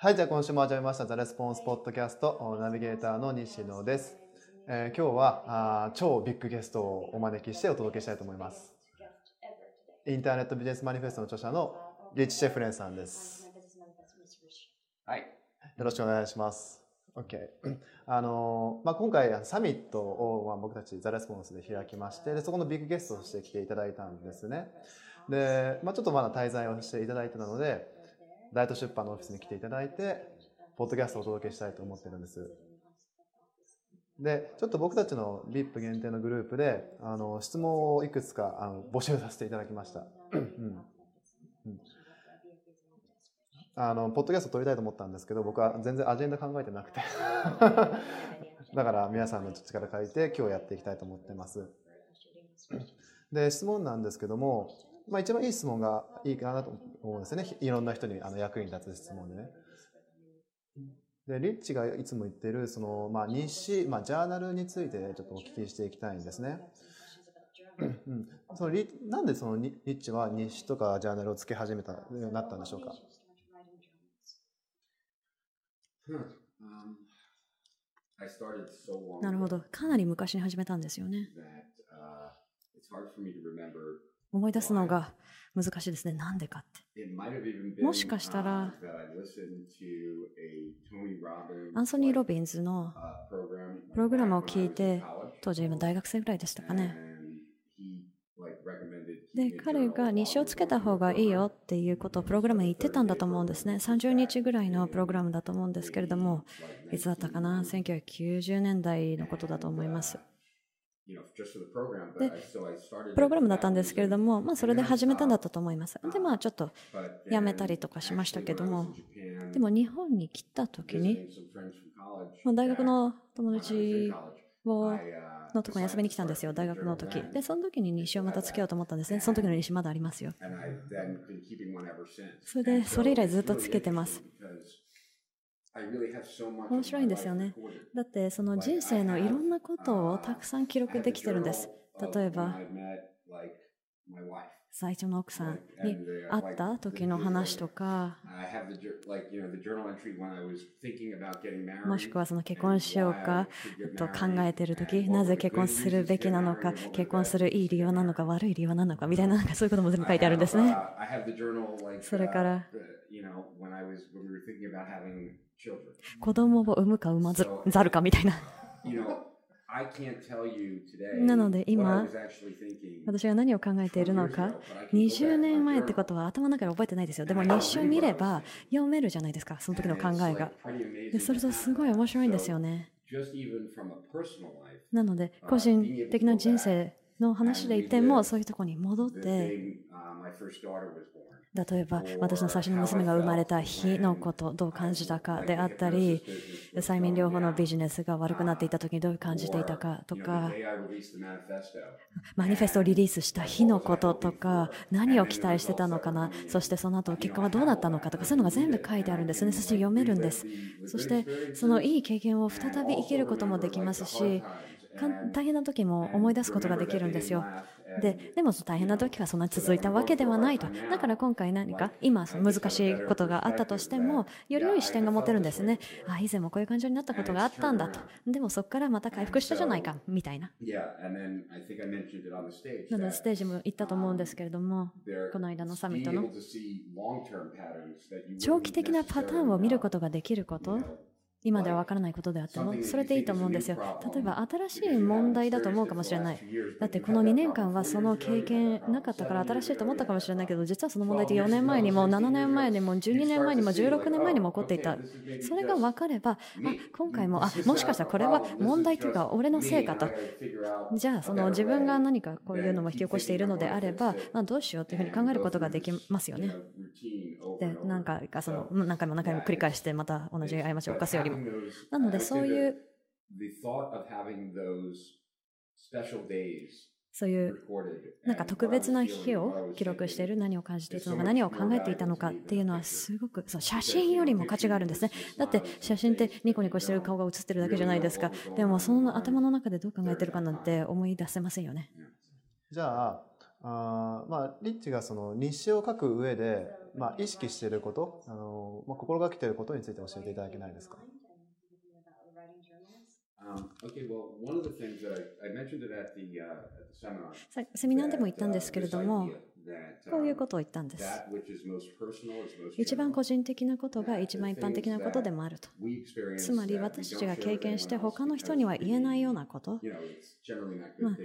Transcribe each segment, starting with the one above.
はい、じゃあ今週も始めましたザ・レスポンスポッドキャストナビゲーターの西野です。えー今日はあー超ビッグゲストをお招きしてお届けしたいと思います。インターネットビジネスマニフェストの著者のリッチ・シェフレンさんです。はい。よろしくお願いします。OK。あのーまあ、今回サミットを、まあ、僕たちザ・レスポンスで開きましてでそこのビッグゲストとして来ていただいたんですね。で、まあ、ちょっとまだ滞在をしていただいてたので大都出版のオフィスに来ていただいてポッドキャストをお届けしたいと思ってるんです。で、ちょっと僕たちの VIP 限定のグループで、あの、質問をいくつかあの募集させていただきました。うんうんあの、ポッドキャスト撮りたいと思ったんですけど、僕は全然アジェンダ考えてなくて。だから皆さんの力借りて今日やっていきたいと思ってます。で、質問なんですけども、まあ一番いい質問がいいかなと思うんですよね。いろんな人にあの役に立つ質問でね。で、リッチがいつも言ってる、その、まあ、日誌、まあ、ジャーナルについてちょっとお聞きしていきたいんですね。うん、そのリなんでそのリリッチは日誌とかジャーナルをつけ始めたようになったんでしょうか？Um, なるほど。かなり昔に始めたんですよね。思い出すのが難しいですね、なんでかって。もしかしたら、アンソニー・ロビンズのプログラムを聞いて、当時、今、大学生ぐらいでしたかね。で彼が日誌をつけた方がいいよっていうことをプログラムに言ってたんだと思うんですね30日ぐらいのプログラムだと思うんですけれどもいつだったかな？1990年代のことだと思いますプログラムだったんですけれども、それで始めたんだったと思います。で、ちょっとやめたりとかしましたけども、でも日本に来たときに、大学の友達のところに遊びに来たんですよ、大学の時で、その時に西をまたつけようと思ったんですね、その時の西まだありますよ。それで、それ以来ずっとつけてます。面白いんですよね.だってその人生のいろんなことをたくさん記 I 録 have できてるんです。例えば、最初の奥さんに会った時の話とか、もしくはその結婚しようかと考えている時、なぜ結婚するべきなのか、結婚するいい理由なのか、悪い理由なのかみたいな、そういうことも全部書いてあるんですね。それから、子供を産むか産まざるかみたいな。You know, I can't tell you today なので今私が何を考えているのか、20年前ってことは頭の中で覚えてないですよ。でも日誌を見れば読めるじゃないですか、その時の考えが。でそれとすごい面白いんですよね。なので、個人的な人生の話で言っても、そういうところに戻って、例えば私の最初の娘が生まれた日のこと、どう感じたかであったり、催眠療法のビジネスが悪くなっていた時にどう感じていたかとか、マニフェストをリリースした日のこととか、何を期待してたのかな、そしてその後結果はどうだったのかとか、そういうのが全部書いてあるんですね。そして読めるんです。そしてそのいい経験を再び生きることもできますし、大変な時も思い出すことができるんですよ。ででもその大変な時はそんなに続いたわけではないと。だから今回何か今その難しいことがあったとしても、より良い視点が持てるんですね。あ、以前もこういう感情になったことがあったんだと。でもそこからまた回復したじゃないか、みたいな。なのでステージも行ったと思うんですけれども、この間のサミットの長期的なパターンを見ることができること.今では分からないことであっても、それでいいと思うんですよ。例えば新しい問題だと思うかもしれない。だってこの2年間はその経験なかったから新しいと思ったかもしれないけど、実はその問題って4年前にも7年前にも12年前にも16年前にも起こっていた。それが分かれば、あ、今回も、あ、もしかしたらこれは問題というか俺のせいかと。じゃあその自分が何かこういうのも引き起こしているのであれば、まあ、どうしようというふうに考えることができますよね。で、何回かその何回も何回も繰り返してまた同じ過ちを犯すよりも。なのでそういう The thought of having those special days そういう recorded なんか特別な日を記録している何を感じていたのか何を考えていたのかっていうのはすごくそう写真よりも価値があるんですね。だって写真ってニコニコしてる顔が写ってるだけじゃないですか。でもその頭の中でどう考えてるかなんて思い出せませんよね。じゃあ、あまあ、リッチがその日誌を書く上で、まあ、意識していること、あのまあ、心がけていることについて教えていただけないですか？セミナーでも言ったんですけれども、こういうことを言ったんです。一番個人的なことが一番一般的なことでもあると。つまり私たちが経験して他の人には言えないようなこと、まあ、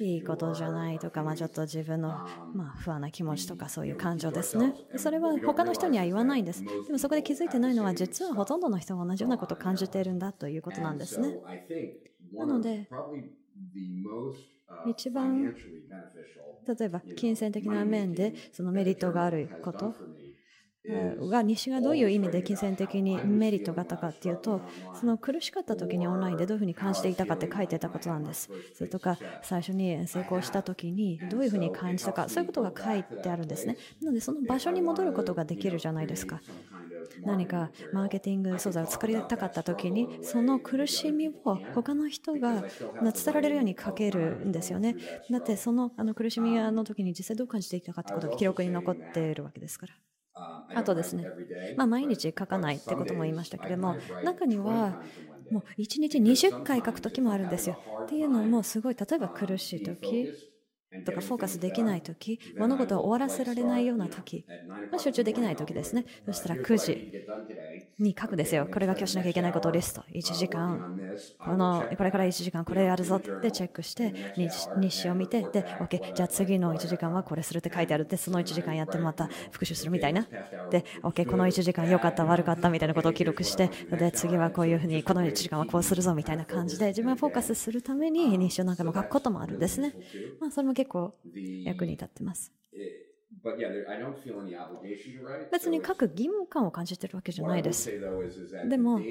いいことじゃないとか、まあ、ちょっと自分の、まあ、不安な気持ちとかそういう感情ですね。それは他の人には言わないんです。でもそこで気づいてないのは実はほとんどの人が同じようなことを感じているんだということなんですね。なので、一番例えば金銭的な面でそのメリットがあることが西がどういう意味で金銭的にメリットがあったかっていうとその苦しかった時にオンラインでどういうふうに感じていたかって書いてたことなんです。それとか最初に成功した時にどういうふうに感じたかそういうことが書いてあるんですね。なのでその場所に戻ることができるじゃないですか。何かマーケティング素材を作りたかった時にその苦しみを他の人が伝えられるように書けるんですよね。だってそのあの苦しみの時に実際どう感じていたかってことが記録に残っているわけですからあとですね、まあ、毎日書かないってことも言いましたけれども中にはもう1日20回書く時もあるんですよ。っていうのもすごい例えば苦しい時とかフォーカスできないとき、物事を終わらせられないようなとき、まあ、集中できないときですね。そしたら9時に書くですよ。これが今日しなきゃいけないことリスト。1時間、この、これから1時間これやるぞってチェックして、日誌を見て、で、OK、じゃあ次の1時間はこれするって書いてあるって、その1時間やってまた復習するみたいな。で、OK、この1時間良かった、悪かったみたいなことを記録して、で、次はこういうふうに、この1時間はこうするぞみたいな感じで、自分はフォーカスするために日誌を何回も書くこともあるんですね。まあ、それも結構役に立ってます。別に書く義務感を感じてるわけじゃないです。でも、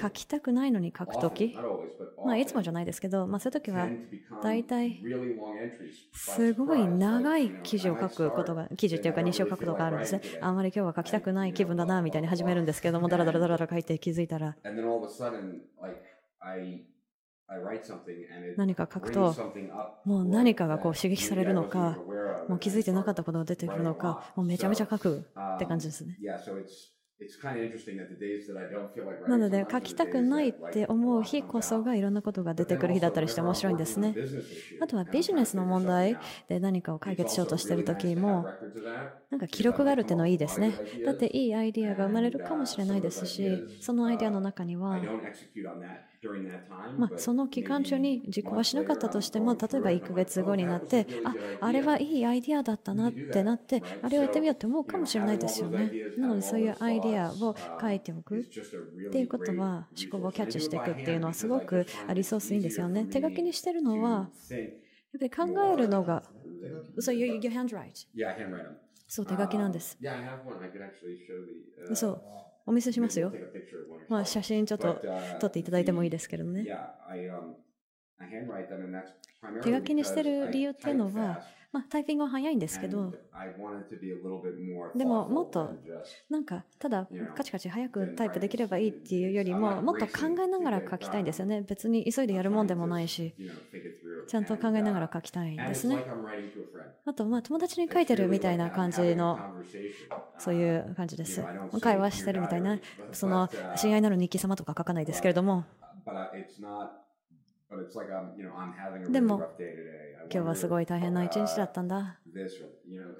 書きたくないのに書くとき、まあ、いつもじゃないですけど、まあ、そういうときは、大体、すごい長い記事を書くことが、記事っていうか日誌を書くことがあるんですね。あんまり今日は書きたくない気分だな、みたいに始めるんですけども、だらだらだらだら書いて気づいたら、何か書くと、もう何かがこう刺激されるのか、もう気づいてなかったことが出てくるのか、もうめちゃめちゃ書くって感じですね。なので書きたくないって思う日こそがいろんなことが出てくる日だったりして面白いんですね。あとはビジネスの問題で何かを解決しようとしている時もなんか記録があるっていうのはいいですね。だっていいアイディアが生まれるかもしれないですしそのアイディアの中にはまあ、その期間中に実行はしなかったとしても例えば1ヶ月後になってああれはいいアイディアだったなってなってあれをやってみようって思うかもしれないですよね。なのでそういうアイディアを書いておく。っていうことは思考をキャッチしていくっていうのはすごくリソースいいんですよね。手書きにしてるのはやっぱり考えるのが So you, you handwrite? そう手書きなんですそうお見せしますよ。まあ、写真ちょっと撮っていただいてもいいですけどね。手書きにしてる理由っていうのは、まあ、タイピングは早いんですけど、でももっとなんかただカチカチ早くタイプできればいいっていうよりももっと考えながら書きたいんですよね。別に急いでやるもんでもないし、ちゃんと考えながら書きたいんですね。あと、まあ友達に書いてるみたいな感じの、そういう感じです。会話してるみたいな、その親愛なる日記様とか書かないですけれども、でも、今日はすごい大変な一日だったんだ。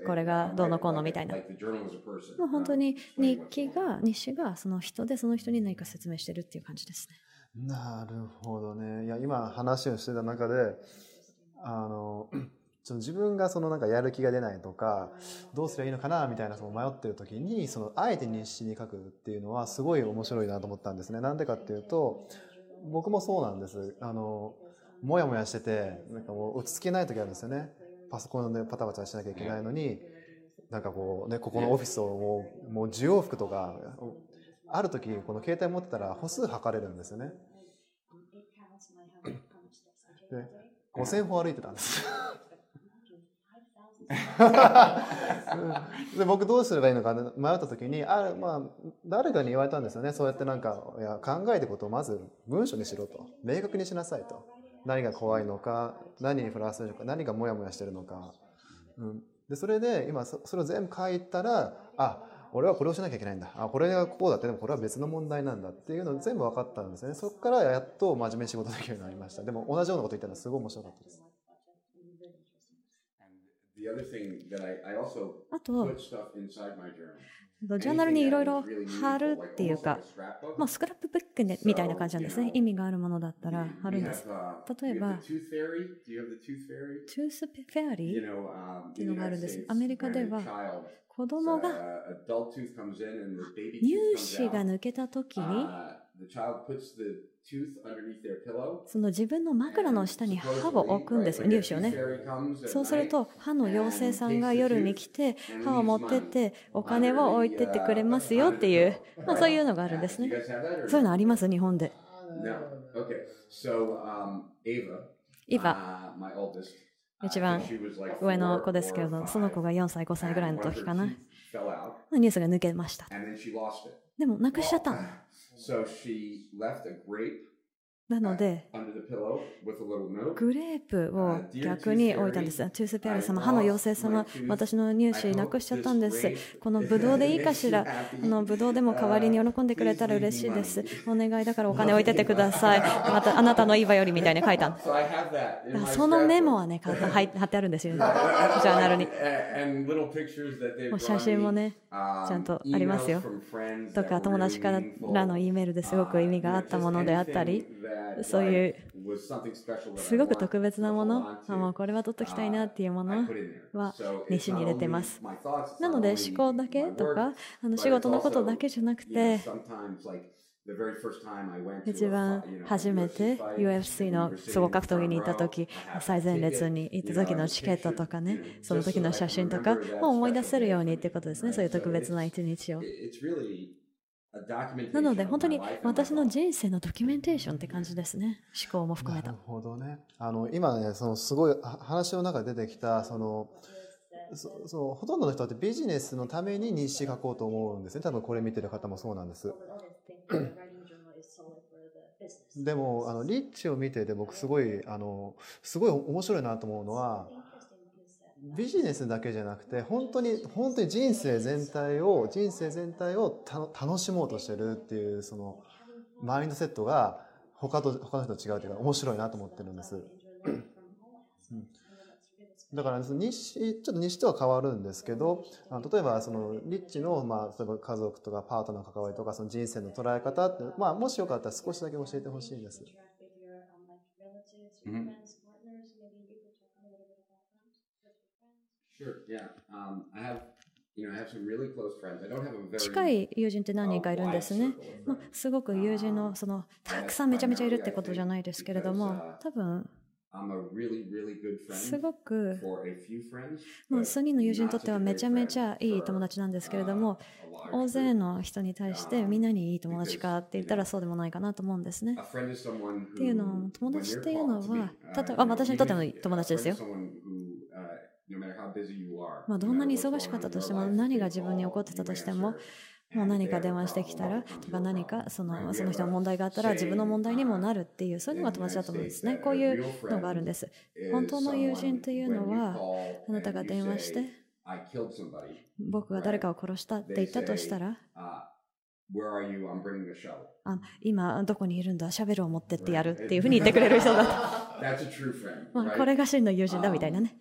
これがどうのこうのみたいな。もう本当に日記が、日誌がその人でその人に何か説明してるっていう感じですね。なるほどね。いや、今話をしてた中で、あの、その自分がそのなんかやる気が出ないとか、どうすればいいのかなみたいなその迷ってる時に、そのあえて日誌に書くっていうのはすごい面白いなと思ったんですね。なんでかっていうと、僕もそうなんです。あの、もやもやしてて、なんかもう落ち着けない時あるんですよね。パソコンでパタパタしなきゃいけないのに、なんかこうね、ここのオフィスをもう、もう需要服とか、ある時、この携帯持ってたら歩数測れるんですよね。で、5000歩歩いてたんですで僕どうすればいいのか迷った時にあまあ誰かに言われたんですよね。そうやってなんかいや考えてことをまず文章にしろと。明確にしなさいと。何が怖いのか何にフラストレーションか何がモヤモヤしてるのか、うん、でそれで今そそれを全部書いたらあ俺はこれをしなきゃいけないんだ。あこれがこうだってでもこれは別の問題なんだっていうの全部分かったんですね。そこからやっと真面目に仕事できるようになりました。でも同じようなこと言ったのはすごい面白かったです And the other thing that I, I also あと、ジャーナルにいろいろ貼るっていうか、まあ、スクラップブックでみたいな感じなんですね。意味があるものだったら貼るんです。例えば、 Tooth Fairy っていうのがあるんです。アメリカでは、子供が、乳歯が抜けたときに、Uh, the child puts the tooth underneath their pillow. その自分の枕の下に歯を置くんですよ、乳歯をね。そうすると歯の妖精さんが夜に来て歯を持ってってお金を置いてってくれますよっていう、まあ、そういうのがあるんですね。そういうのあります、日本で。Um, イヴァ、uh, 一番上の子ですけれど、その子が4歳、5歳ぐらいの時かなニュースが抜けました。でも、なくしちゃったの。So she left a grape なので.グレープを逆に置いたんです。トゥースペアリ様、歯の妖精様、私の乳歯なくしちゃったんです。このブドウでいいかしら、あのブドウでも代わりに喜んでくれたら嬉しいです。お願いだからお金置いててください。また、あなたのいいわよりみたいに書いたそのメモ.はね、か貼ってあるんですよ。ジャーナルに。写真も.ね、Um, ちゃんとありますよとか友達からの.イメールですごく意味があったものであったり、そういうすごく特別なもの、あもうこれは取っときたいなっていうものは日誌に入れてます。なので思考だけとか、あの仕事のことだけじゃなくて、一番初めて UFC の総合格闘技に行った時、最前列に行った時のチケットとかね、その時の写真とかを思い出せるようにっていうことですね。そういう特別な一日を。なので本当に私の人生のドキュメンテーションって感じですね。思考も含めたなる。ほどね。あの今ね、そのすごいは話の中で出てきたそのそそうほとんどの人ってビジネスのために日誌書こうと思うんですね。多分これ見てる方もそうなんです。でもあのリッチを見てて僕すごいあのすごい面白いなと思うのはビジネスだけじゃなくて本当に本当に人生全体を人生全体をた楽しもうとしてるっていうそのマインドセットが他と他の人と違うというか面白いなと思ってるんです。うんだからその日誌ちょっと日誌とは変わるんですけどあの例えばそのリッチの、まあ、例えば家族とかパートナーの関わりとかその人生の捉え方って、まあ、もしよかったら少しだけ教えてほしいんです。Mhm. Sure. Yeah. Um, I have, you know, I have some really close friends. I don't have a very 近い友人って何人かいるんですね。まあ、すごく友人のそのたくさんめちゃめちゃいるってことじゃないですけれども多分 I'm a really, really good す friend ごく for a few friends. もう数人の友人にとってはめちゃめちゃいい友達なんですけれども大勢の人に対してみんなにいい友達かって言ったらそうでもないかなと思うんですね A。friend is someone っていうのは who, 友達っていうのは uh, とあ私にとっての友達ですよまあ、どんなに忙しかったとしても何が自分に起こってたとしてももう何か電話してきたらとか何かそのその人の問題があったら自分の問題にもなるっていうそういうのが友達だと思うんですね。こういうのがあるんです。本当の友人というのはあなたが電話して.僕が誰かを殺したって言ったとしたら Uh. あ今どこにいるんだ？シャベルを持ってってやるっていうふうに言ってくれる人だと。まあ?これが真の友人だみたいなね。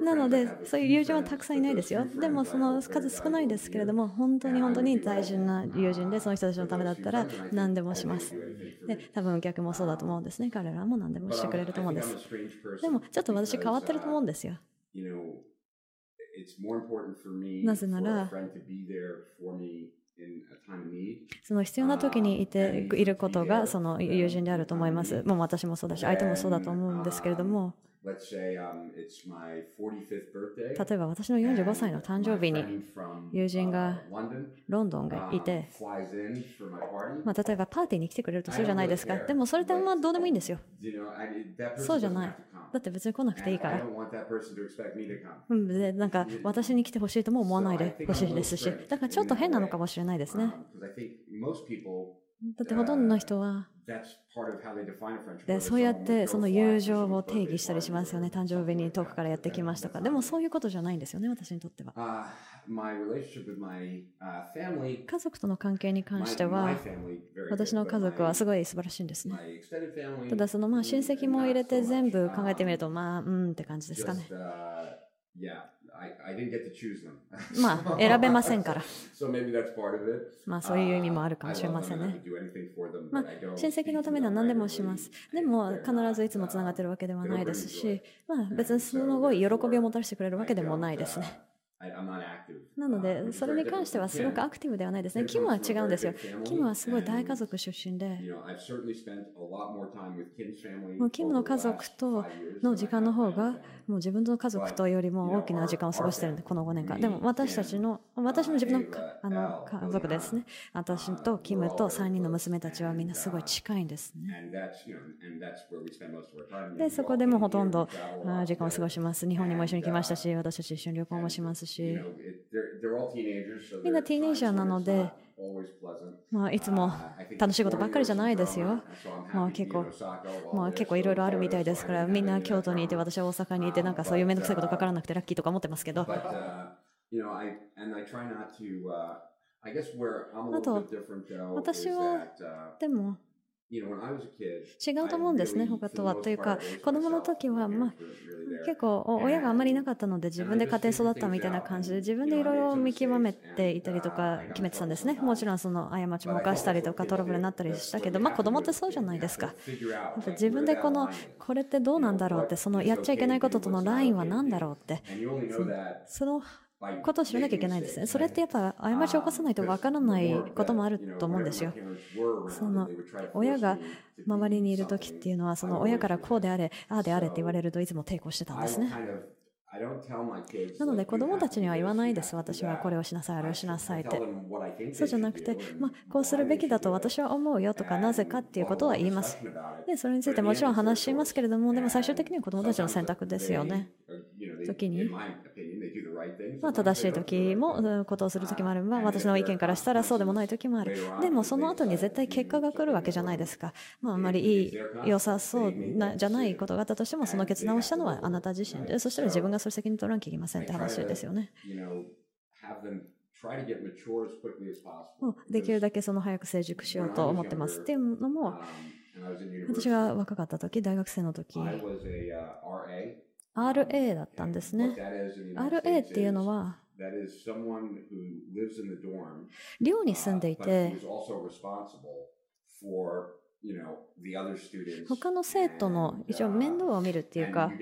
なので、そういう友人はたくさんいないですよ。でも、その数少ないですけれども、本当に本当に大事な友人で、その人たちのためだったら何でもします。で、多分客もそうだと思うんですね。彼らも何でもしてくれると思うんです。でも、ちょっと私変わってると思うんですよ。なぜなら、その必要な時にいていることが、その友人であると思います。もう私もそうだし、相手もそうだと思うんですけれども。例えば私の45歳の誕生日に友人がロンドンがいて、まあ、例えばパーティーに来てくれるとそうじゃないですか。でもそれってあんまどうでもいいんですよ。そうじゃない。だって別に来なくていいから。で、なんか私に来てほしいとも思わないでほしいですし、だからちょっと変なのかもしれないですね。だってほとんどの人はでそうやってその友情を定義したりしますよね。誕生日に遠くからやってきましたか。でもそういうことじゃないんですよね、私にとっては。家族との関係に関しては、私の家族はすごい素晴らしいんですね。ただ、そのまあ親戚も入れて全部考えてみると、まあ、うんって感じですかね。まあ、選べませんから。まあ、そういう意味もあるかもしれませんね。まあ、親戚のためには何でもします。でも、必ずいつもつながってるわけではないですし、まあ、別にすごい喜びをもたらしてくれるわけでもないですね。なので、それに関してはすごくアクティブではないですね。キムは違うんですよ。キムはすごい大家族出身で、もうキムの家族との時間の方が、もう自分の家族とよりも大きな時間を過ごしてるんで、この5年間。でも私たちの、私の自分のあの家族ですね。私とキムと3人の娘たちはみんなすごい近いんですね。で、そこでもほとんど時間を過ごします。日本にも一緒に来ましたし、私たち一緒に旅行もしますし、みんなティーネイジャーなので、まあ、いつも楽しいことばっかりじゃないですよ。まあ、結構、まあ、結構いろいろあるみたいですから、みんな京都にいて、私は大阪にいて、なんかそういうめんどくさいことかからなくてラッキーとか思ってますけど。あと、私は、でも、違うと思うんですね、他とは。というか、子供の時は、まあ、結構親があまりいなかったので自分で家庭育ったみたいな感じで自分でいろいろ見極めていたりとか決めてたんですね。もちろんその過ちも犯したりとかトラブルになったりしたけど、まあ子供ってそうじゃないですか。自分でこの、これってどうなんだろうって、そのやっちゃいけないこととのラインは何だろうって、そのことを知らなきゃいけないんですね。それってやっぱ過ちを起こさないとわからないこともあると思うんですよ。その親が周りにいる時っていうのはその親からこうであれ、ああであれって言われるといつも抵抗してたんですね。なので子供たちには言わないです。私はこれをしなさい、あれをしなさいって。そうじゃなくて、まあ、こうするべきだと私は思うよとか、なぜかっていうことは言います。で、それについてもちろん話しますけれども、でも最終的には子供たちの選択ですよね。時に、まあ、正しい時も、ことをする時もあれば、私の意見からしたらそうでもない時もある。でも、その後に絶対結果が来るわけじゃないですか。まあ、あんまりいい、良さそうな、じゃないことがあったとしても、その決断をしたのはあなた自身で、そしたら自分がそれ責任取らなきゃいけませんって話ですよね。できるだけその早く成熟しようと思ってますっていうのも、私が若かった時、大学生の時、RA だったんですね。RA っていうのは、寮に住んでいて、他の生徒の一応面倒を見るっていうか、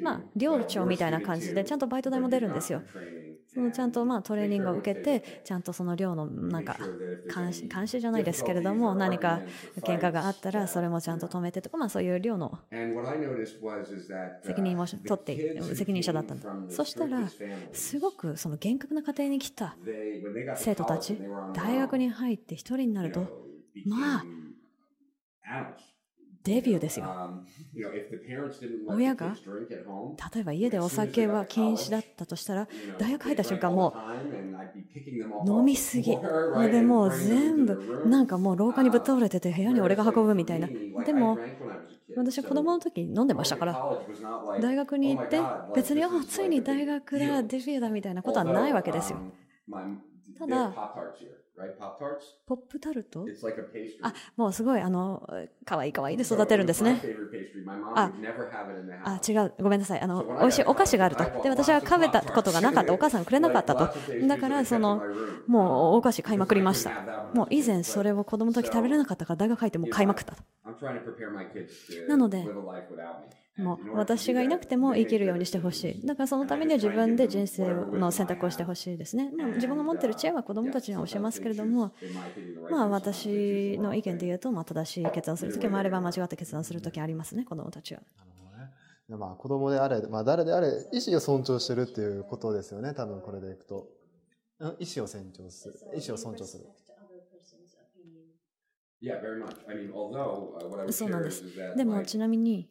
まあ、寮長みたいな感じで、ちゃんとバイト代も出るんですよ。そのちゃんとまあトレーニングを受けて、ちゃんとその寮のなんか監視、監視じゃないですけれども、何か喧嘩があったら、それもちゃんと止めてとか、まあそういう寮の責任を取って責任者だったんだ。そしたら、すごくその厳格な家庭に来た生徒たち、大学に入って一人になると、まあ、デビューですよ。親が、例えば家でお酒は禁止だったとしたら、大学入った瞬間もう飲みすぎ。でもう全部、なんかもう廊下にぶっ倒れてて部屋に俺が運ぶみたいな。でも、私は子供の時飲んでましたから、大学に行って、別に、あ、ついに大学だ、デビューだみたいなことはないわけですよ。ただ、ポップタルト？あ、もうすごい、あの、かわいいかわいいで育てるんですね。あ、あ違う。ごめんなさい。あの、美味しいお菓子があると。で、私は食べたことがなかった。お母さんくれなかったと。だから、その、もうお菓子買いまくりました。もう以前それを子供の時食べれなかったから大学入っても買いまくったと。なので、もう私がいなくても生きるようにしてほしい。だからそのためには自分で人生の選択をしてほしいですね。まあ、自分が持っている知恵は子どもたちには教えますけれども、まあ私の意見で言うと、まあ正しい決断するときもあれば間違った決断するときありますね、子どもたちは。まあ子供であれ、まあ誰であれ、意思を尊重してるっていうことですよね、多分これでいくと。意思を尊重する。意思を尊重する。そうなんです。でも、ちなみに、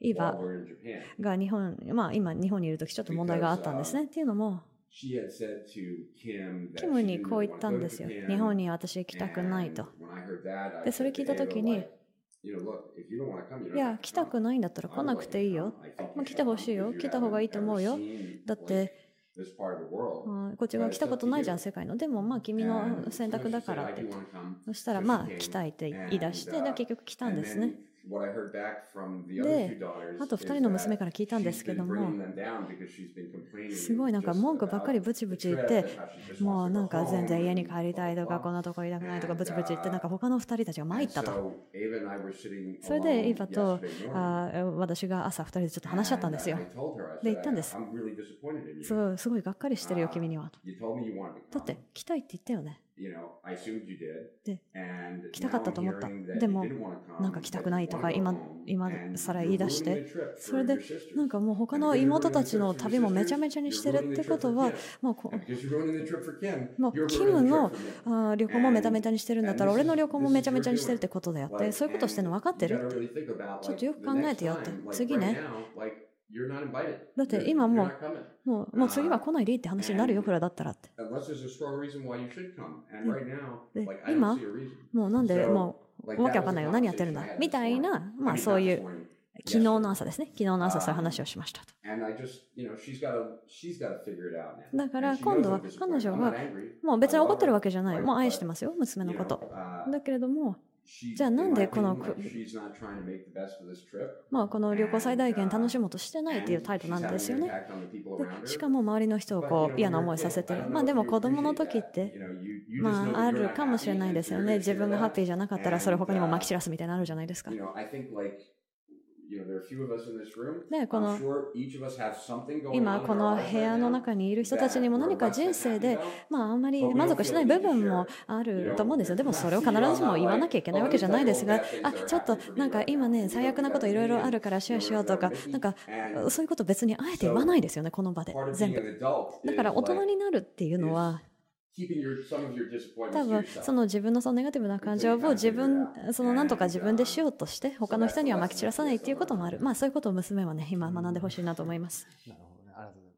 イヴァが日本、まあ、今、日本にいるときちょっと問題があったんですね。っていうのも、キムにこう言ったんですよ。日本に私行きたくないと。で、それ聞いたときに、いや、来たくないんだったら来なくていいよ。まあ、来てほしいよ。来た方がいいと思うよ。だって、こっち側来たことないじゃん、世界の。でもまあ君の選択だからって.そしたらまあ.来たいって言い出して、で、結局来たんですね。で、あと2人の娘から聞いたんですけども、すごいなんか文句ばっかりブチブチ言って、もうなんか全然家に帰りたいとか、こんなとこいなくないとか、ブチブチ言って、なんか他の2人たちが参ったと。それで、イヴァとあ私が朝2人でちょっと話し合ったんですよ。で、行ったんです。すごいがっかりしてるよ、君には。だって、来たいって言ったよね。で、来たかったと思った。でも、なんか来たくないとか今、今さら言い出して、それで、なんかもう他の妹たちの旅もめちゃめちゃにしてるってことは、もう,もう、キムの旅行もめちゃめちゃにしてるんだったら、俺の旅行もめちゃめちゃにしてるってことだよって、そういうことしてるの分かってる？って、ちょっとよく考えてやって、次ね。だって今もうもうもう次は来ないでいいって話になるよフラだったらってで今もうなんでもうわけわかんないよ何やってるんだみたいなまあそういう昨日の朝ですね昨日の朝そういう話をしましたとだから今度は彼女がもう別に怒ってるわけじゃないもう愛してますよ娘のことだけれどもじゃあなんでこのくまあこの旅行最大限楽しもうとしてないっていう態度なんですよね。でしかも周りの人をこう嫌な思いさせて。るまあでも子供の時ってまああるかもしれないですよね。自分がハッピーじゃなかったらそれ他にもまき散らすみたいなのあるじゃないですかでこの今この部屋の中にいる人たちにも何か人生でまああんまり満足しない部分もあると思うんですよ。でもそれを必ずしも言わなきゃいけないわけじゃないですがあちょっとなんか今ね最悪なこといろいろあるからシェアしようとかなんかそういうこと別にあえて言わないですよねこの場で全部。だから大人になるっていうのは多分その自分のそのネガティブな感情を自分そのなんとか自分でしようとして他の人にはまき散らさないっていうこともある。まあそういうことを娘はね今学んでほしいなと思います。なるほど